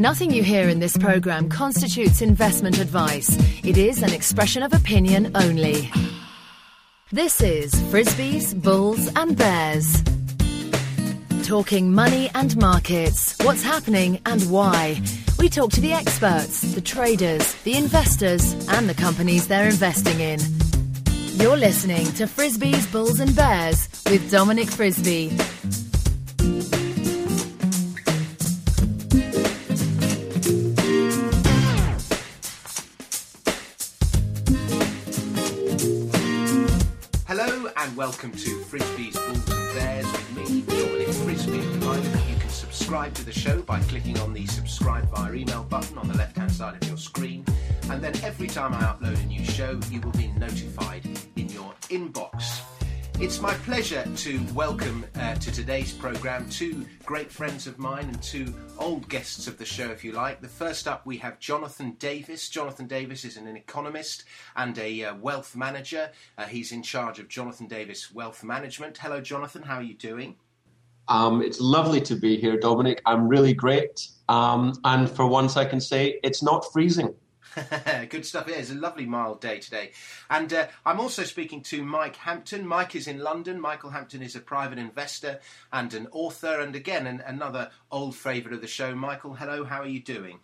Nothing you hear in this program constitutes investment advice. It is an expression of opinion only. This is Frisby's, Bulls and Bears. Talking money and markets, what's happening and why. We talk to the experts, the traders, the investors, and the companies they're investing in. You're listening to Frisby's, Bulls and Bears with Dominic Frisby. Welcome to Frisby's, Bulls and Bears with me, Dominic Frisby. You can subscribe to the show by clicking on the subscribe via email button on the left hand side of your screen. And then every time I upload a new show, you will be notified in your inbox. It's my pleasure to welcome uh, to today's programme two great friends of mine and two old guests of the show, if you like. The first up, we have Jonathan Davis. Jonathan Davis is an economist and a uh, wealth manager. Uh, he's in charge of Jonathan Davis Wealth Management. Hello, Jonathan. How are you doing? Um, it's lovely to be here, Dominic. I'm really great. Um, and for once, I can say it's not freezing. Good stuff. Yeah, it's a lovely mild day today. And uh, I'm also speaking to Mike Hampton. Mike is in London. Michael Hampton is a private investor and an author, and again, an, another old favourite of the show. Michael, hello, how are you doing?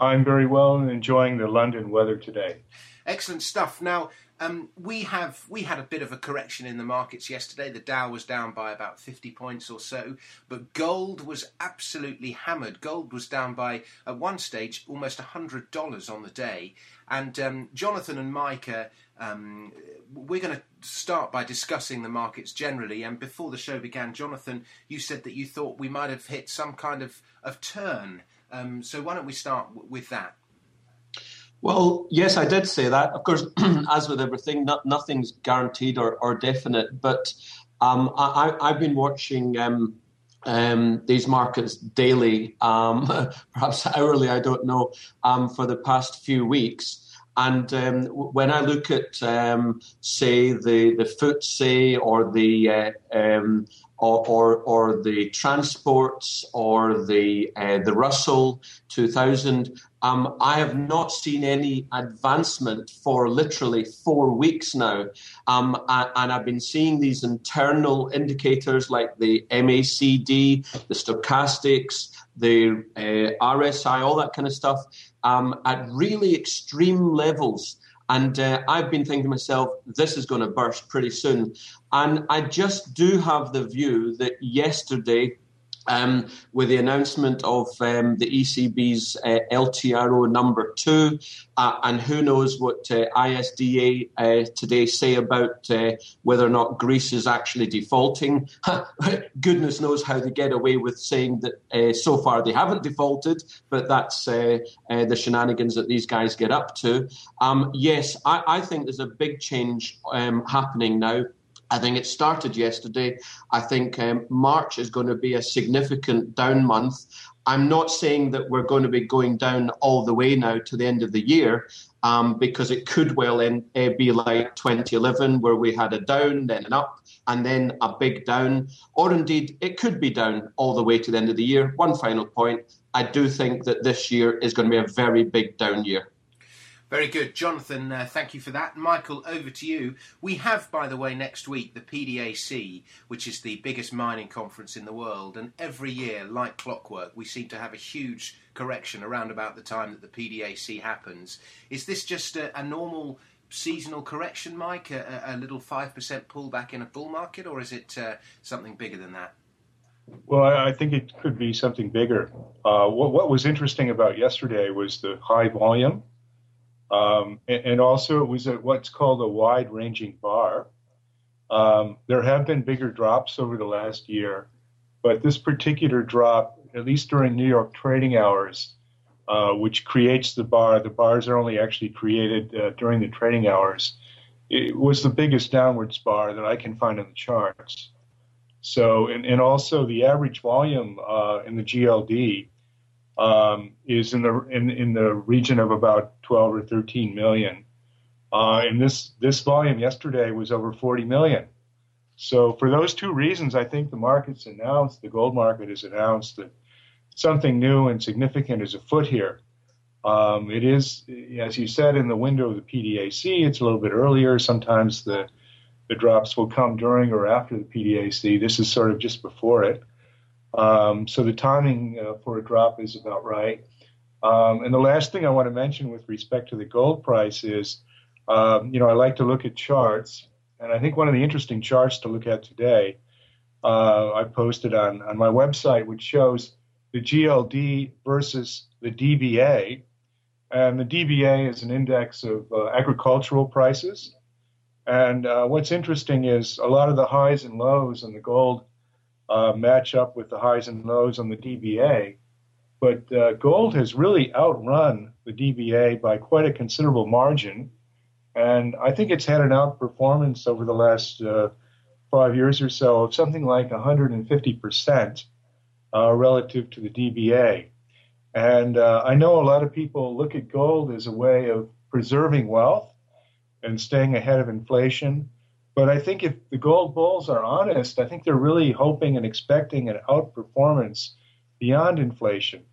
I'm very well and enjoying the London weather today. Excellent stuff. Now, um, we have we had a bit of a correction in the markets yesterday. The Dow was down by about 50 points or so, but gold was absolutely hammered. Gold was down by at one stage almost $100 on the day. And um, Jonathan and Micah, um, we're going to start by discussing the markets generally. And before the show began, Jonathan, you said that you thought we might have hit some kind of of turn. Um, so why don't we start w- with that? Well, yes, I did say that. Of course, as with everything, not, nothing's guaranteed or, or definite. But um, I, have been watching um, um, these markets daily, um, perhaps hourly, I don't know, um, for the past few weeks. And um, when I look at, say, the the FTSE or the uh, or, or, or the transports or the uh, the Russell 2000, um, I have not seen any advancement for literally four weeks now, um, and I've been seeing these internal indicators like the MACD, the stochastics, the uh, RSI, all that kind of stuff um, at really extreme levels. And uh, I've been thinking to myself, this is going to burst pretty soon. And I just do have the view that yesterday um, with the announcement of um, the ECB's uh, LTRO number two, uh, and who knows what uh, ISDA uh, today say about uh, whether or not Greece is actually defaulting. Goodness knows how they get away with saying that uh, so far they haven't defaulted, but that's the shenanigans that these guys get up to. Um, yes, I, I, think there's a big change um, happening now. I think it started yesterday. I think um, March is going to be a significant down month. I'm not saying that we're going to be going down all the way now to the end of the year, um, because it could well in, uh, be like 2011, where we had a down, then an up, and then a big down. Or indeed, it could be down all the way to the end of the year. One final point I do think that this year is going to be a very big down year. Very good. Jonathan, uh, thank you for that. Michael, over to you. We have, by the way, next week the PDAC, which is the biggest mining conference in the world. And every year, like clockwork, we seem to have a huge correction around about the time that the PDAC happens. Is this just a, a normal seasonal correction, Mike? A, a little 5% pullback in a bull market, or is it uh, something bigger than that? Well, I think it could be something bigger. Uh, what, what was interesting about yesterday was the high volume um, and, and, also, it was at what's called a wide ranging bar. Um, there have been bigger drops over the last year, but this particular drop, at least during New York trading hours, uh, which creates the bar, the bars are only actually created uh, during the trading hours, it was the biggest downwards bar that I can find on the charts. So, and, and also the average volume uh, in the GLD um, is in the in, in the region of about 12 or 13 million. Uh, and this this volume yesterday was over 40 million. So for those two reasons, I think the market's announced, the gold market has announced that something new and significant is afoot here. Um, it is, as you said, in the window of the PDAC. It's a little bit earlier. Sometimes the the drops will come during or after the PDAC. This is sort of just before it. Um, so the timing uh, for a drop is about right. Um, and the last thing I want to mention with respect to the gold price is, um, you know, I like to look at charts, and I think one of the interesting charts to look at today, uh, I posted on on my website, which shows the GLD versus the DBA, And the DBA is an index of uh, agricultural prices. And uh, what's interesting is a lot of the highs and lows in the gold uh, match up with the highs and lows on the DBA. But uh, gold has really outrun the DBA by quite a considerable margin. And I think it's had an outperformance over the last uh, five years or so of something like 150% uh, relative to the DBA. And uh, I know a lot of people look at gold as a way of preserving wealth and staying ahead of inflation. But I think if the gold bulls are honest, I think they're really hoping and expecting an outperformance beyond inflation.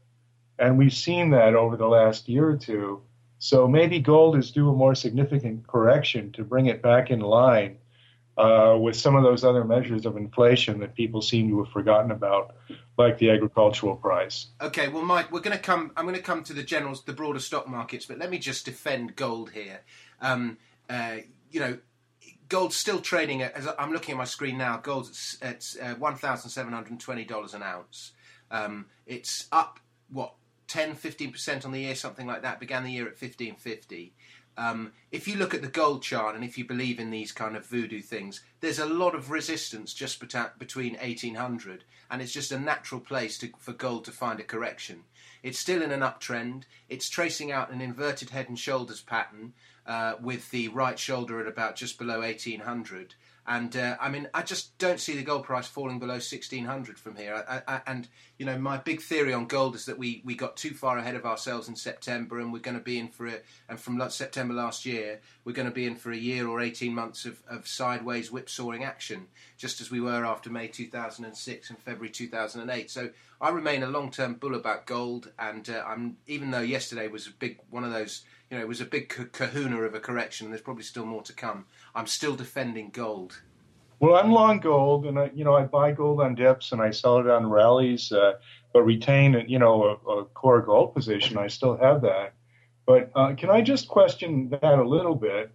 And we've seen that over the last year or two. So maybe gold is due a more significant correction to bring it back in line uh, with some of those other measures of inflation that people seem to have forgotten about, like the agricultural price. Okay, well, Mike, we're going to come. I'm going to come to the generals, the broader stock markets, but let me just defend gold here. Um, uh, you know, gold's still trading at, as I'm looking at my screen now, gold's at uh, $1,720 an ounce. Um, it's up, what, 10, 15% on the year, something like that. Began the year at 1550. Um, if you look at the gold chart and if you believe in these kind of voodoo things, there's a lot of resistance just between 1800 and it's just a natural place to, for gold to find a correction. It's still in an uptrend. It's tracing out an inverted head and shoulders pattern uh, with the right shoulder at about just below 1800. And uh, I mean, I just don't see the gold price falling below 1600 from here. I, I, and you know, my big theory on gold is that we, we got too far ahead of ourselves in September, and we're going to be in for it. And from September last year, we're going to be in for a year or 18 months of, of sideways whipsawing action, just as we were after May 2006 and February 2008. So I remain a long-term bull about gold, and uh, I'm even though yesterday was a big one of those you know, it was a big kahuna of a correction, and there's probably still more to come. I'm still defending gold. Well, I'm long gold, and I, you know, I buy gold on dips and I sell it on rallies, uh, but retain, you know, a, a, core gold position. I still have that. But uh, can I just question that a little bit?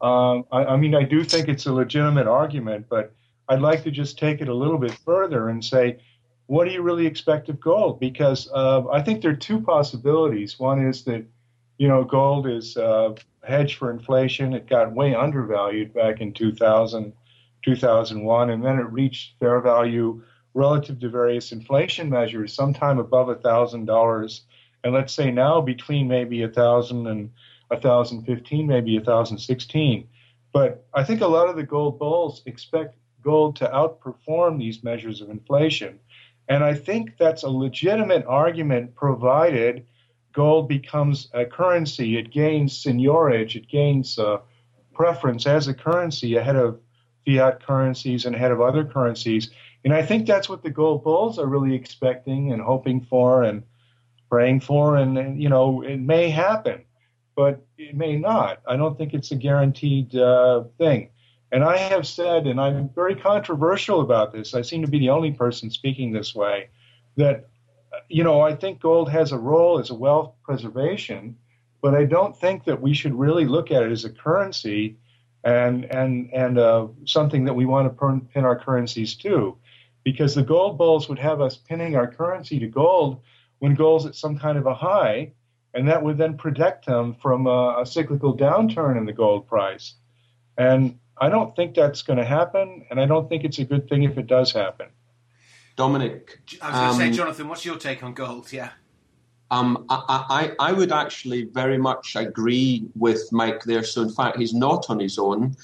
Um, I, I mean, I do think it's a legitimate argument, but I'd like to just take it a little bit further and say, what do you really expect of gold? Because uh, I think there are two possibilities. One is that you know, gold is uh, hedged for inflation. It got way undervalued back in 2000, 2001, and then it reached fair value relative to various inflation measures, sometime above $1,000. And let's say now between maybe 1,000 and 1,015, maybe 1,016. But I think a lot of the gold bulls expect gold to outperform these measures of inflation. And I think that's a legitimate argument provided gold becomes a currency. It gains seigniorage, it gains uh, preference as a currency ahead of fiat currencies and ahead of other currencies. And I think that's what the gold bulls are really expecting and hoping for and praying for. And, and you know, it may happen, but it may not. I don't think it's a guaranteed uh, thing. And I have said, and I'm very controversial about this, I seem to be the only person speaking this way, that you know, I think gold has a role as a wealth preservation, but I don't think that we should really look at it as a currency and and and uh, something that we want to pin our currencies to, because the gold bulls would have us pinning our currency to gold when gold's at some kind of a high, and that would then protect them from a, a cyclical downturn in the gold price. And I don't think that's going to happen, and I don't think it's a good thing if it does happen. Dominic. I was going to um, say, Jonathan, what's your take on gold? Yeah. Um, I, I, I, would actually very much agree with Mike there. So, in fact, he's not on his own.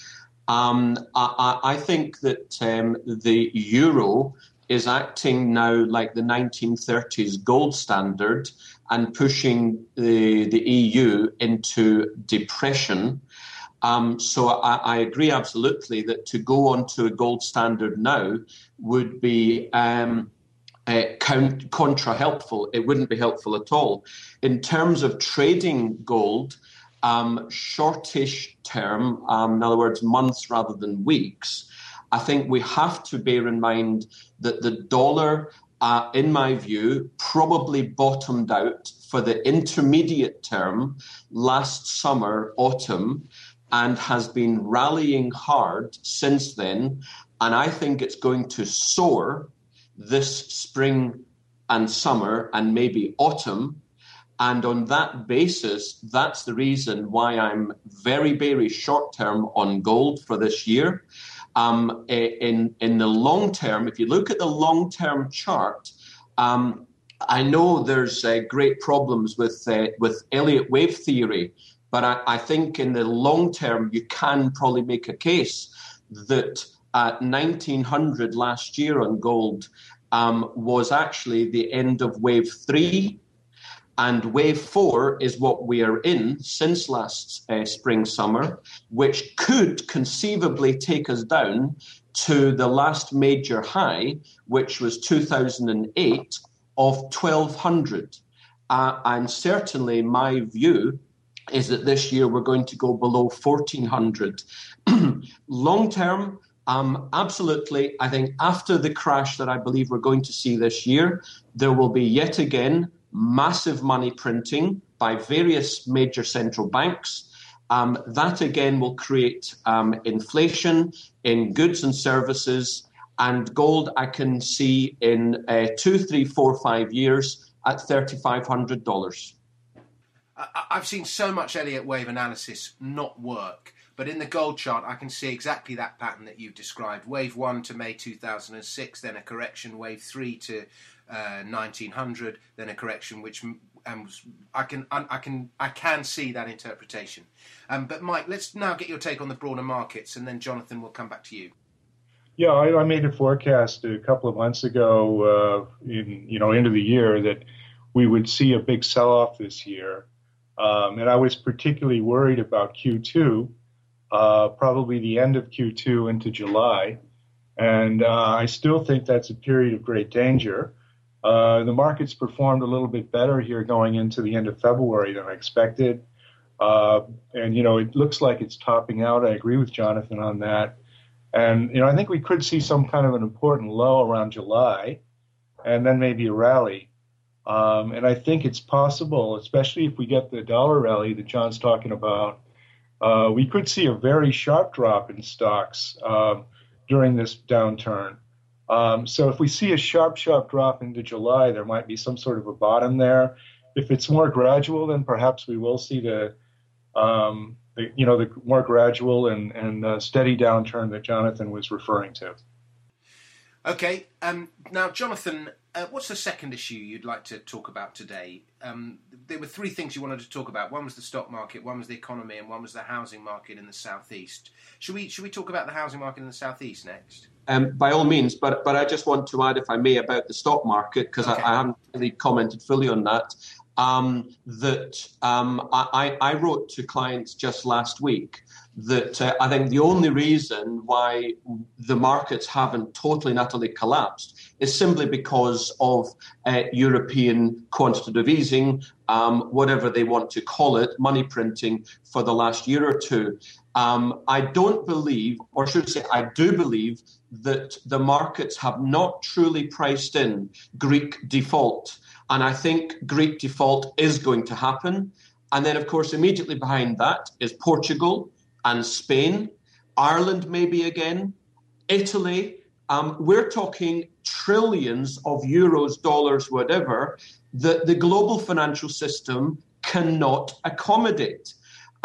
Um, I, I, think that um, the euro is acting now like the 1930s gold standard and pushing the, the EU into depression. Um, so I, I, agree absolutely that to go on to a gold standard now would be um, uh, contra helpful. It wouldn't be helpful at all. In terms of trading gold, um, shortish term, um, in other words, months rather than weeks, I think we have to bear in mind that the dollar, uh, in my view, probably bottomed out for the intermediate term last summer, autumn, and has been rallying hard since then. And I think it's going to soar this spring and summer and maybe autumn. And on that basis, that's the reason why I'm very, very short term on gold for this year. Um, in in the long term, if you look at the long term chart, um, I know there's uh, great problems with uh, with Elliott wave theory, but I, I, think in the long term you can probably make a case that at 1900 last year on gold um, was actually the end of wave three. And wave four is what we are in since last uh, spring, summer, which could conceivably take us down to the last major high, which was 2008 of 1200. Uh, and certainly, my view is that this year we're going to go below 1400. Long term, um, absolutely. I think after the crash that I believe we're going to see this year, there will be yet again massive money printing by various major central banks. Um, that again will create um, inflation in goods and services. And gold, I can see in uh, two, three, four, five years at $3,500. I've seen so much Elliott wave analysis not work, but in the gold chart, I can see exactly that pattern that you've described. Wave one to May 2006, then a correction. Wave three to uh, 1900, then a correction, which um, I can I can I can see that interpretation. Um, but Mike, let's now get your take on the broader markets, and then Jonathan will come back to you. Yeah, I, I made a forecast a couple of months ago, uh, in you know, end of the year that we would see a big sell-off this year. Um, and I was particularly worried about Q2, uh, probably the end of Q2 into July. And uh, I still think that's a period of great danger. Uh, the markets performed a little bit better here going into the end of February than I expected. Uh, and, you know, it looks like it's topping out. I agree with Jonathan on that. And, you know, I think we could see some kind of an important low around July and then maybe a rally. Um, and I think it's possible, especially if we get the dollar rally that John's talking about, uh, we could see a very sharp drop in stocks um, during this downturn. Um, so if we see a sharp, sharp drop into July, there might be some sort of a bottom there. If it's more gradual, then perhaps we will see the, um, the you know, the more gradual and, and uh, steady downturn that Jonathan was referring to. Okay. Um, now, Jonathan, uh, what's the second issue you'd like to talk about today? Um, there were three things you wanted to talk about. One was the stock market, one was the economy, and one was the housing market in the southeast. Should we should we talk about the housing market in the southeast next? Um, by all means, but but I just want to add, if I may, about the stock market because okay. I, I, haven't really commented fully on that. Um, that um, I, I wrote to clients just last week that uh, I think the only reason why the markets haven't totally and utterly collapsed is simply because of uh, European quantitative easing, um, whatever they want to call it, money printing for the last year or two. Um, I don't believe, or should I say, I do believe that the markets have not truly priced in Greek default. And I think Greek default is going to happen. And then, of course, immediately behind that is Portugal and Spain, Ireland maybe again, Italy. Um, we're talking trillions of euros, dollars, whatever, that the global financial system cannot accommodate.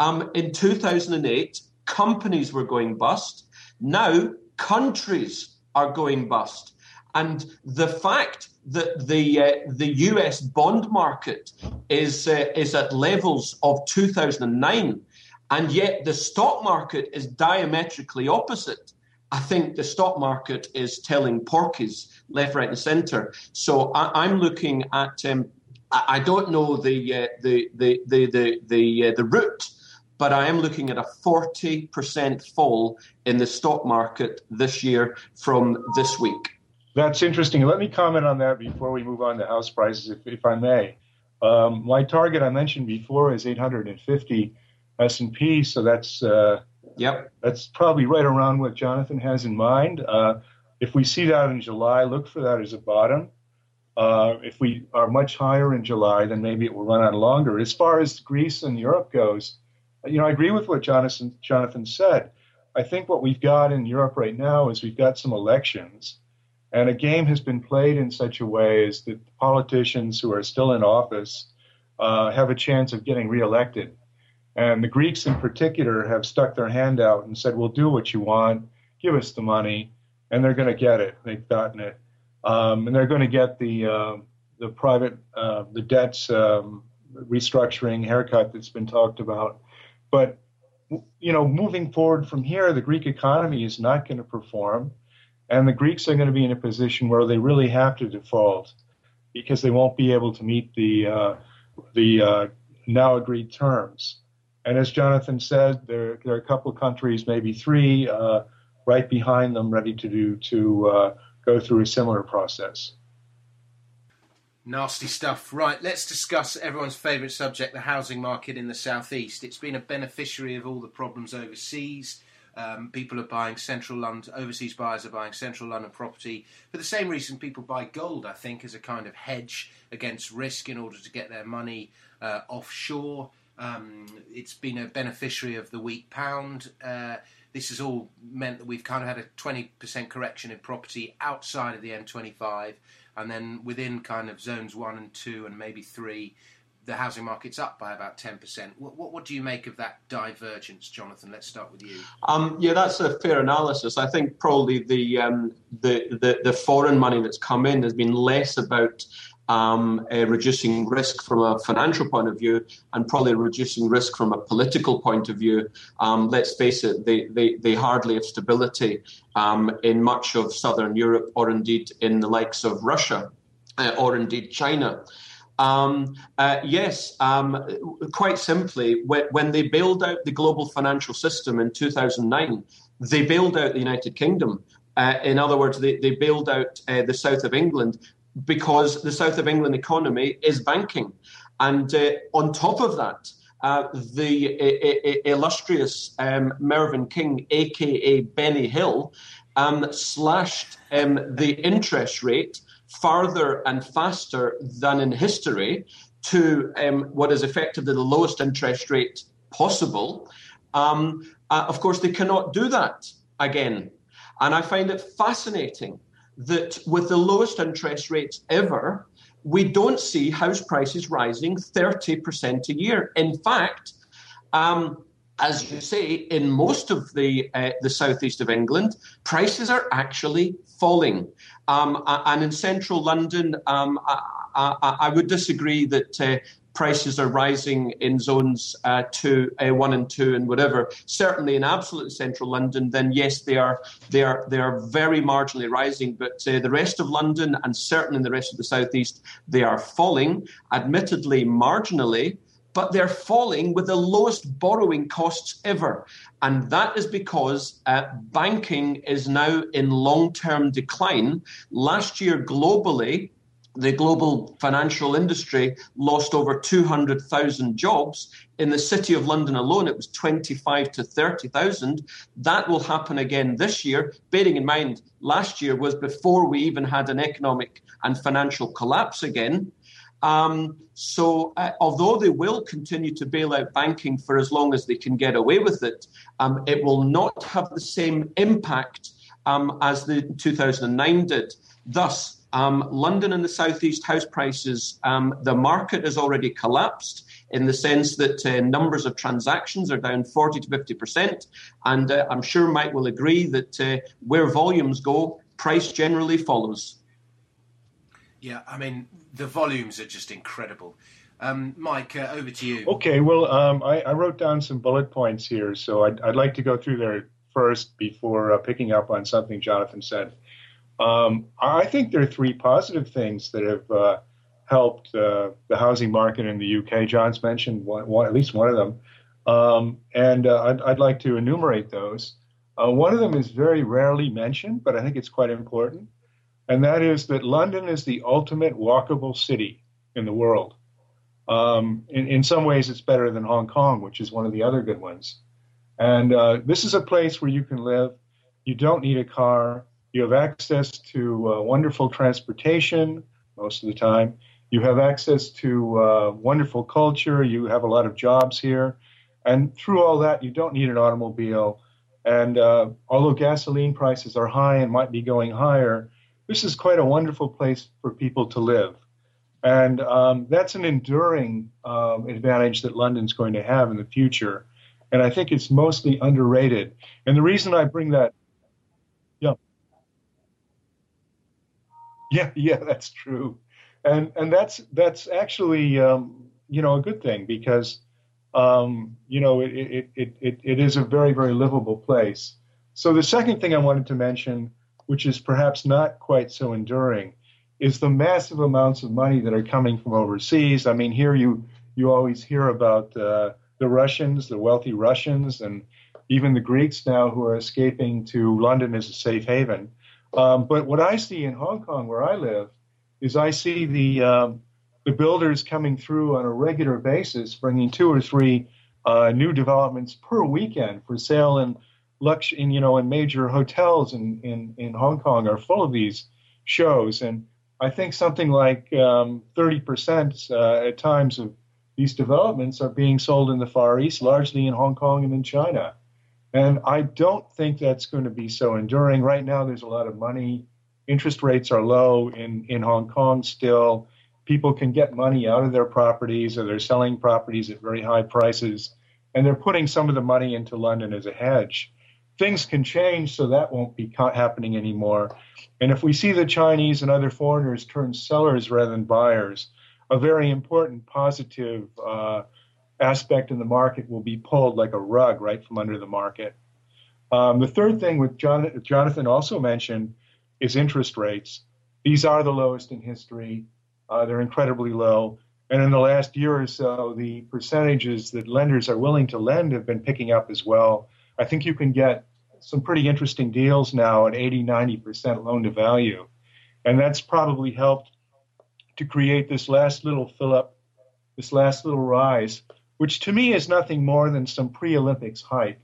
Um, in 2008, companies were going bust. Now, countries are going bust. And the fact that the uh, the U.S. bond market is uh, is at levels of 2009 and yet the stock market is diametrically opposite. I think the stock market is telling porkies left, right, and centre. So I, am looking at. Um, I don't know the uh, the the the the the, uh, the route, but I am looking at a 40% fall in the stock market this year from this week. That's interesting. Let me comment on that before we move on to house prices, if, if I may. Um, my target I mentioned before is 850 S&P, so that's uh, yep. That's probably right around what Jonathan has in mind. Uh, if we see that in July, look for that as a bottom. Uh, if we are much higher in July, then maybe it will run on longer. As far as Greece and Europe goes, you know, I agree with what Jonathan Jonathan said. I think what we've got in Europe right now is we've got some elections, and a game has been played in such a way as that politicians who are still in office uh, have a chance of getting reelected. And the Greeks, in particular, have stuck their hand out and said, "We'll do what you want. Give us the money," and they're going to get it. They've gotten it, um, and they're going to get the uh, the private uh, the debts um, restructuring haircut that's been talked about. But you know, moving forward from here, the Greek economy is not going to perform, and the Greeks are going to be in a position where they really have to default because they won't be able to meet the uh, the uh, now agreed terms. And as Jonathan said, there, there are a couple of countries, maybe three, uh, right behind them, ready to do to uh, go through a similar process. Nasty stuff. Right, let's discuss everyone's favourite subject the housing market in the southeast. It's been a beneficiary of all the problems overseas. Um, people are buying central London, overseas buyers are buying central London property for the same reason people buy gold, I think, as a kind of hedge against risk in order to get their money uh, offshore. Um, it's been a beneficiary of the weak pound. Uh, this has all meant that we've kind of had a 20% correction in property outside of the M25 and then within kind of zones one and two and maybe three, the housing market's up by about 10%. What, what, what, do you make of that divergence, Jonathan? Let's start with you. Um, yeah, that's a fair analysis. I think probably the, um, the, the, the, foreign money that's come in has been less about um, uh, reducing risk from a financial point of view and probably reducing risk from a political point of view. Um, let's face it, they, they, they hardly have stability um, in much of southern Europe or indeed in the likes of Russia uh, or indeed China. Um, uh, yes, um, quite simply, when, when, they bailed out the global financial system in 2009, they bailed out the United Kingdom. Uh, in other words, they, they bailed out uh, the south of England because the south of England economy is banking. And uh, on top of that, uh, the illustrious um, Mervyn King, aka Benny Hill, um, slashed um, the interest rate farther and faster than in history to um, what is effectively the lowest interest rate possible. Um, uh, of course, they cannot do that again. And I find it fascinating that with the lowest interest rates ever, we don't see house prices rising 30% a year. In fact, um, as you say, in most of the uh, the southeast of England, prices are actually falling. Um, and in central London, um, I, I, I, would disagree that uh, prices are rising in zones uh, two, uh, one and two, and whatever. Certainly in absolute central London, then yes, they are they are they are very marginally rising. But uh, the rest of London and certainly in the rest of the southeast, they are falling. Admittedly, marginally. But they're falling with the lowest borrowing costs ever. And that is because uh, banking is now in long term decline. Last year, globally, the global financial industry lost over 200,000 jobs. In the city of London alone, it was 25 to 30,000. That will happen again this year, bearing in mind last year was before we even had an economic and financial collapse again. Um, so, uh, although they will continue to bail out banking for as long as they can get away with it, um, it will not have the same impact um, as the 2009 did. Thus, um, London and the southeast house prices, um, the market has already collapsed in the sense that uh, numbers of transactions are down 40 to 50%. And uh, I'm sure Mike will agree that uh, where volumes go, price generally follows. Yeah, I mean, the volumes are just incredible. Um, Mike, uh, over to you. Okay, well, um, I, I, wrote down some bullet points here, so I'd, I'd like to go through there first before uh, picking up on something Jonathan said. Um, I think there are three positive things that have uh, helped uh, the housing market in the UK. John's mentioned one, one, at least one of them, um, and uh, I'd, I'd, like to enumerate those. Uh, one of them is very rarely mentioned, but I think it's quite important. and that is that London is the ultimate walkable city in the world. Um, in, in, some ways, it's better than Hong Kong, which is one of the other good ones. And uh, this is a place where you can live. You don't need a car. You have access to uh, wonderful transportation most of the time. You have access to uh, wonderful culture. You have a lot of jobs here. And through all that, you don't need an automobile. And uh, although gasoline prices are high and might be going higher, this is quite a wonderful place for people to live. And um, that's an enduring um, advantage that London's going to have in the future. And I think it's mostly underrated. And the reason I bring that, yeah, yeah, yeah, that's true. And and that's that's actually um, you know a good thing because um, you know it, it, it, it, it is a very very livable place. So the second thing I wanted to mention, which is perhaps not quite so enduring, is the massive amounts of money that are coming from overseas. I mean, here you you always hear about uh, the Russians, the wealthy Russians, and even the Greeks now who are escaping to London as a safe haven. Um, but what I see in Hong Kong, where I live, is I see the um, the builders coming through on a regular basis, bringing two or three uh, new developments per weekend for sale in lux in you know in major hotels in, in, in Hong Kong are full of these shows and I think something like um, 30% uh, at times of these developments are being sold in the Far East, largely in Hong Kong and in China. And I don't think that's going to be so enduring. Right now, there's a lot of money. Interest rates are low in, in Hong Kong still. People can get money out of their properties, or they're selling properties at very high prices, and they're putting some of the money into London as a hedge things can change, so that won't be happening anymore. And if we see the Chinese and other foreigners turn sellers rather than buyers, a very important positive uh, aspect in the market will be pulled like a rug right from under the market. Um, the third thing, which John, Jonathan also mentioned, is interest rates. These are the lowest in history. Uh, they're incredibly low. And in the last year or so, the percentages that lenders are willing to lend have been picking up as well. I think you can get some pretty interesting deals now at 80, 90% loan to value. And that's probably helped to create this last little fill up, this last little rise, which to me is nothing more than some pre Olympics hype.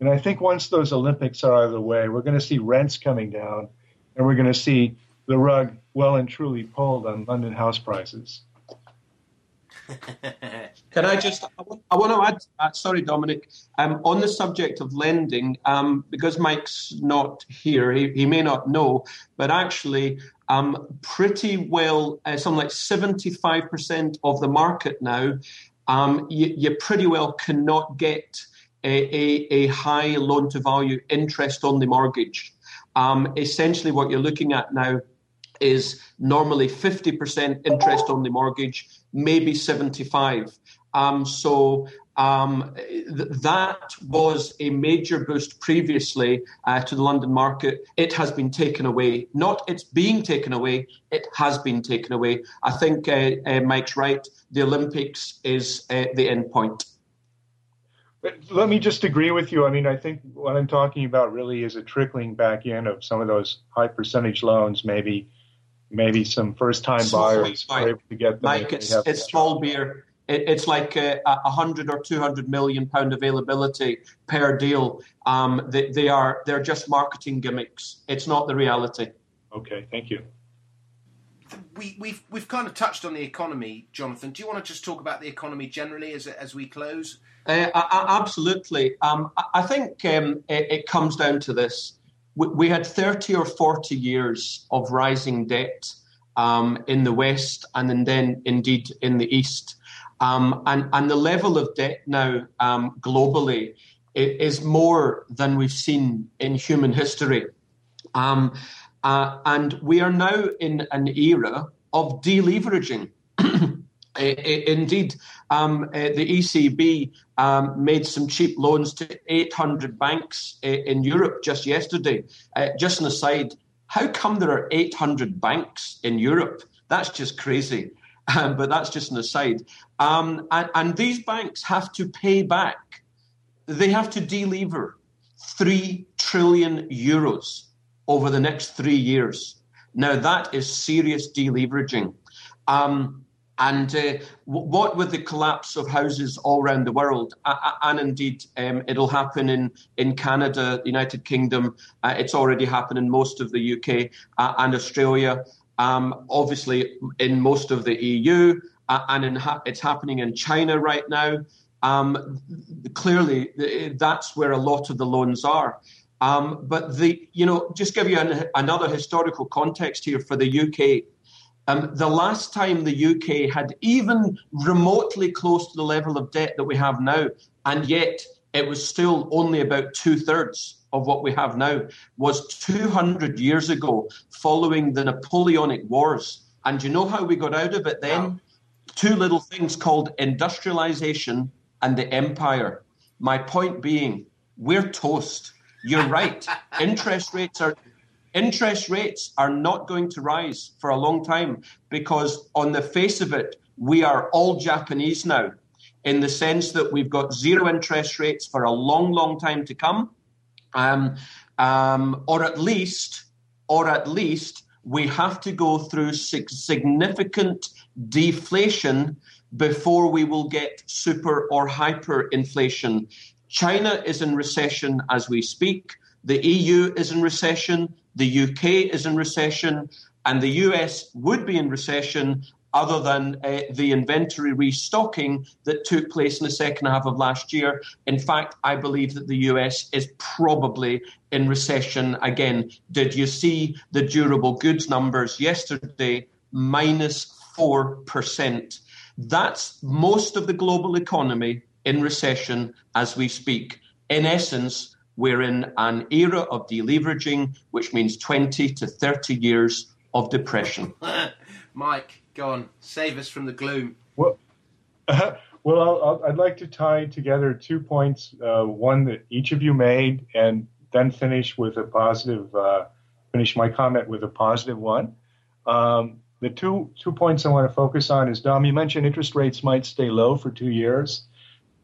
And I think once those Olympics are out of the way, we're going to see rents coming down and we're going to see the rug well and truly pulled on London house prices. Can I just? I want to add. Uh, sorry, Dominic. Um, on the subject of lending, um, because Mike's not here, he, he, may not know, but actually, um, pretty well, uh, something like seventy-five percent of the market now, um, you, you, pretty well cannot get a, a, a high loan-to-value interest on the mortgage. Um, essentially, what you're looking at now is normally 50% interest on the mortgage, maybe 75. Um, so um, th- that was a major boost previously uh, to the London market. It has been taken away. Not it's being taken away, it has been taken away. I think uh, uh, Mike's right. The Olympics is uh, the end point. Let me just agree with you. I mean, I think what I'm talking about really is a trickling back in of some of those high percentage loans, maybe maybe some first time buyers are able to get them. Mike, it's, it's small beer. It, it's like a, a, hundred or two hundred million pound availability per deal. Um, they, they are they're just marketing gimmicks. It's not the reality. Okay, thank you. We, we've we've kind of touched on the economy, Jonathan. Do you want to just talk about the economy generally as as we close? Uh, absolutely. Um, I think um, it, it comes down to this we had 30 or 40 years of rising debt um, in the West and then indeed in the East. Um, and, and the level of debt now um, globally is more than we've seen in human history. Um, uh, and we are now in an era of deleveraging. Indeed, um, uh, the ECB um, made some cheap loans to 800 banks uh, in Europe just yesterday. Uh, just an aside, how come there are 800 banks in Europe? That's just crazy. Um, but that's just an aside. Um, and, and these banks have to pay back, they have to delever 3 trillion euros over the next three years. Now, that is serious deleveraging. Um, and uh, what with the collapse of houses all around the world, uh, and indeed um, it'll happen in, in Canada, the United Kingdom, uh, it's already happened in most of the UK uh, and Australia, um, obviously in most of the EU, uh, and ha- it's happening in China right now. Um, clearly, that's where a lot of the loans are. Um, but the, you know, just give you an, another historical context here for the UK um, the last time the UK had even remotely close to the level of debt that we have now, and yet it was still only about two thirds of what we have now, was 200 years ago following the Napoleonic Wars. And you know how we got out of it then? Two little things called industrialization and the empire. My point being, we're toast. You're right. Interest rates are interest rates are not going to rise for a long time because, on the face of it, we are all Japanese now, in the sense that we've got zero interest rates for a long, long time to come, um, um, or at least, or at least, we have to go through significant deflation before we will get super or hyperinflation. China is in recession as we speak. The EU is in recession. The UK is in recession, and the US would be in recession other than uh, the inventory restocking that took place in the second half of last year. In fact, I believe that the US is probably in recession again. Did you see the durable goods numbers yesterday? Minus 4%. That's most of the global economy in recession as we speak. In essence, we're in an era of deleveraging, which means 20 to 30 years of depression. Mike, go on, save us from the gloom. Well, uh, well, i would like to tie together two points. Uh, one that each of you made, and then finish with a positive. Uh, finish my comment with a positive one. Um, the two two points I want to focus on is Dom. You mentioned interest rates might stay low for two years.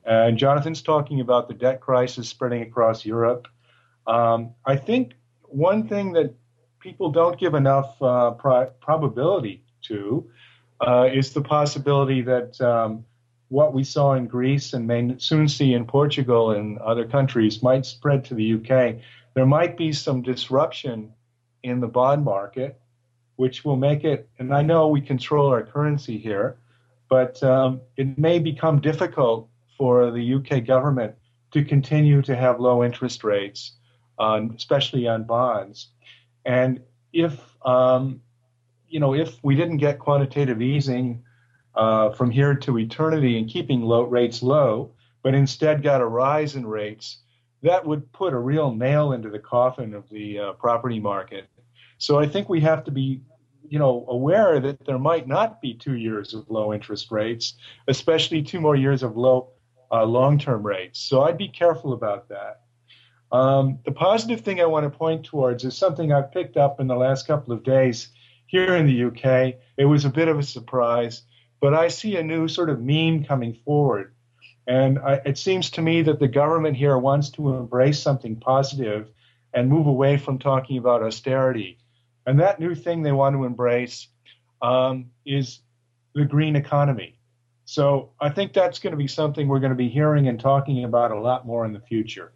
And Jonathan's talking about the debt crisis spreading across Europe. Um, I think one thing that people don't give enough uh, pro- probability to uh, is the possibility that um, what we saw in Greece and may soon see in Portugal and other countries might spread to the UK. There might be some disruption in the bond market, which will make it, and I know we control our currency here, but um, it may become difficult for the UK government to continue to have low interest rates, on, especially on bonds. And if um, you know, if we didn't get quantitative easing uh, from here to eternity and keeping low rates low, but instead got a rise in rates, that would put a real nail into the coffin of the uh, property market. So I think we have to be, you know, aware that there might not be two years of low interest rates, especially two more years of low uh, long term rates. So I'd be careful about that. Um, the positive thing I want to point towards is something I've picked up in the last couple of days here in the UK. It was a bit of a surprise, but I see a new sort of meme coming forward. And I, it seems to me that the government here wants to embrace something positive and move away from talking about austerity. And that new thing they want to embrace um, is the green economy. So I think that's going to be something we're going to be hearing and talking about a lot more in the future.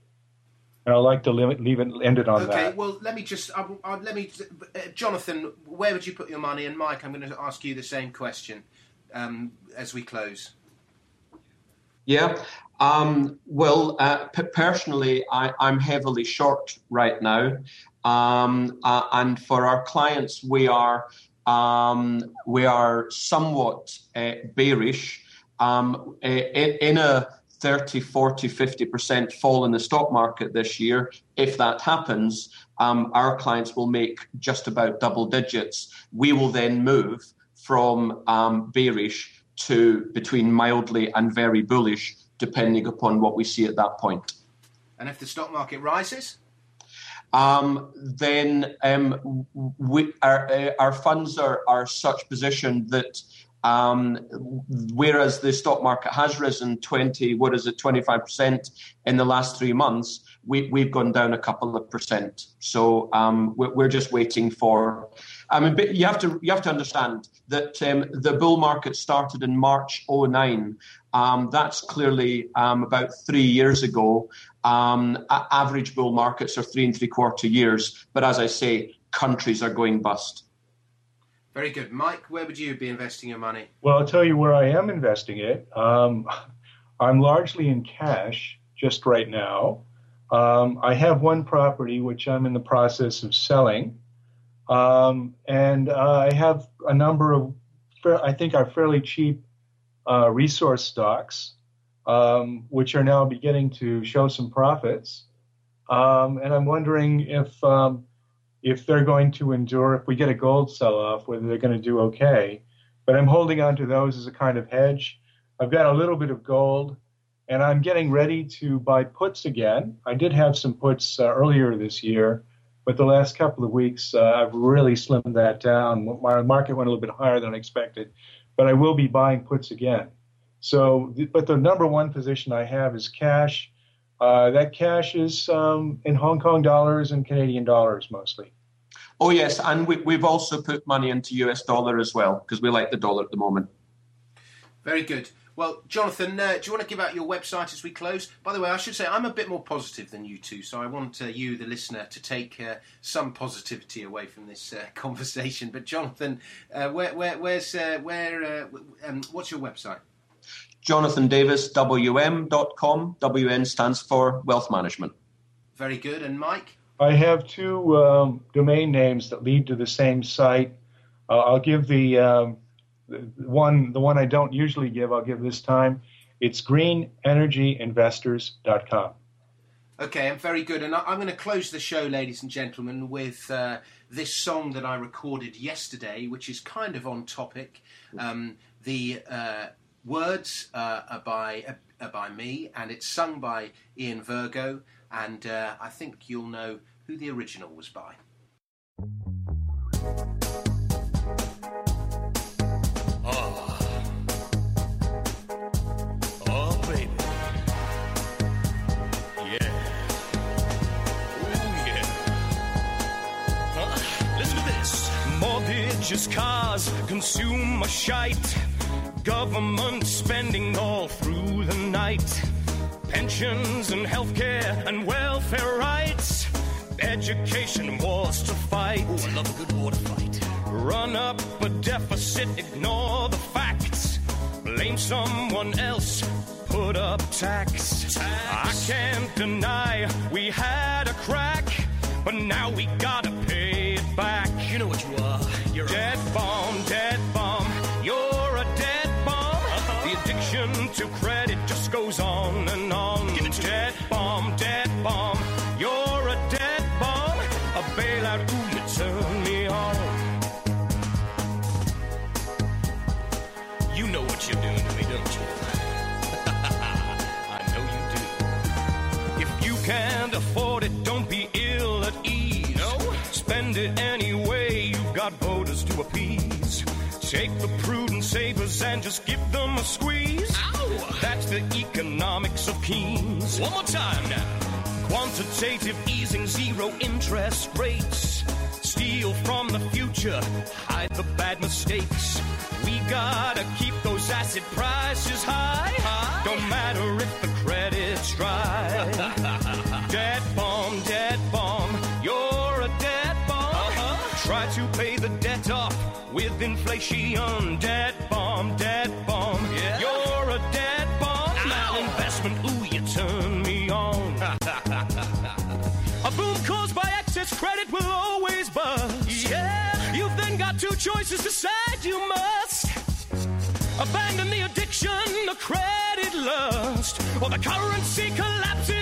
And I'd like to leave it, leave it end it on okay, that. Okay, well, let me just, uh, uh, let me, uh, Jonathan, where would you put your money? And Mike, I'm going to ask you the same question um, as we close. Yeah. Um, well, uh, p- personally, I, am heavily short right now. Um, uh, and for our clients, we are um, we are somewhat uh, bearish um, in, in, a 30, 40, 50% fall in the stock market this year. If that happens, um, our clients will make just about double digits. We will then move from um, bearish to between mildly and very bullish, depending upon what we see at that point. And if the stock market rises? um, then um, we, our, uh, our funds are, are such position that Um, whereas the stock market has risen 20, what is it, 25% in the last three months, we, have gone down a couple of percent. So um, we're, we're, just waiting for. I mean, but you have to you have to understand that um, the bull market started in March 09. Um, that's clearly um, about three years ago. Um, average bull markets are three and three quarter years, but as I say, countries are going bust. Very good. Mike, where would you be investing your money? Well, I'll tell you where I am investing it. Um, I'm largely in cash just right now. Um, I have one property which I'm in the process of selling. Um, and uh, I have a number of, I think, are fairly cheap uh, resource stocks, um, which are now beginning to show some profits. Um, and I'm wondering if um, if they're going to endure, if we get a gold sell off, whether they're going to do okay. But I'm holding on to those as a kind of hedge. I've got a little bit of gold, and I'm getting ready to buy puts again. I did have some puts uh, earlier this year, but the last couple of weeks uh, I've really slimmed that down. My market went a little bit higher than I expected, but I will be buying puts again. So, but the number one position I have is cash uh, that cash is um, in Hong Kong dollars and Canadian dollars mostly. Oh yes, and we, have also put money into US dollar as well because we like the dollar at the moment. Very good. Well, Jonathan, uh, do you want to give out your website as we close? By the way, I should say I'm a bit more positive than you two, so I want uh, you, the listener, to take uh, some positivity away from this uh, conversation. But Jonathan, uh, where, where, where's where? Um, what's your website? jonathandaviswm.com. WM stands for Wealth Management. Very good. And Mike? I have two um, domain names that lead to the same site. Uh, I'll give the, um, the one the one I don't usually give. I'll give this time. It's greenenergyinvestors.com. Okay, I'm very good. And I'm going to close the show, ladies and gentlemen, with uh, this song that I recorded yesterday, which is kind of on topic. Um, the uh, words uh, are by uh, by me, and it's sung by Ian Virgo, and uh, I think you'll know who the original was by. Oh. Oh, to this. Mortgages, cars, consumer shite Government spending all through the night. Pensions and healthcare and welfare rights. Education wars to fight. Oh, I love a good war to fight. Run up a deficit, ignore the facts. Blame someone else, put up tax. tax. I can't deny we had a crack, but now we gotta pay it back. You know what you are. You're dead bomb, dead Take the prudent savers and just give them a squeeze. Ow! That's the economics of Keynes. One more time now. Quantitative easing, zero interest rates. Steal from the future, hide the bad mistakes. We gotta keep those asset prices high. high? Don't matter if the inflation. Dead bomb, dead bomb. Yeah. You're a dead bomb. Malinvestment, ooh, you turn me on. a boom caused by excess credit will always bust. Yeah. You've then got two choices, to decide you must. Abandon the addiction, the credit lust, or the currency collapses,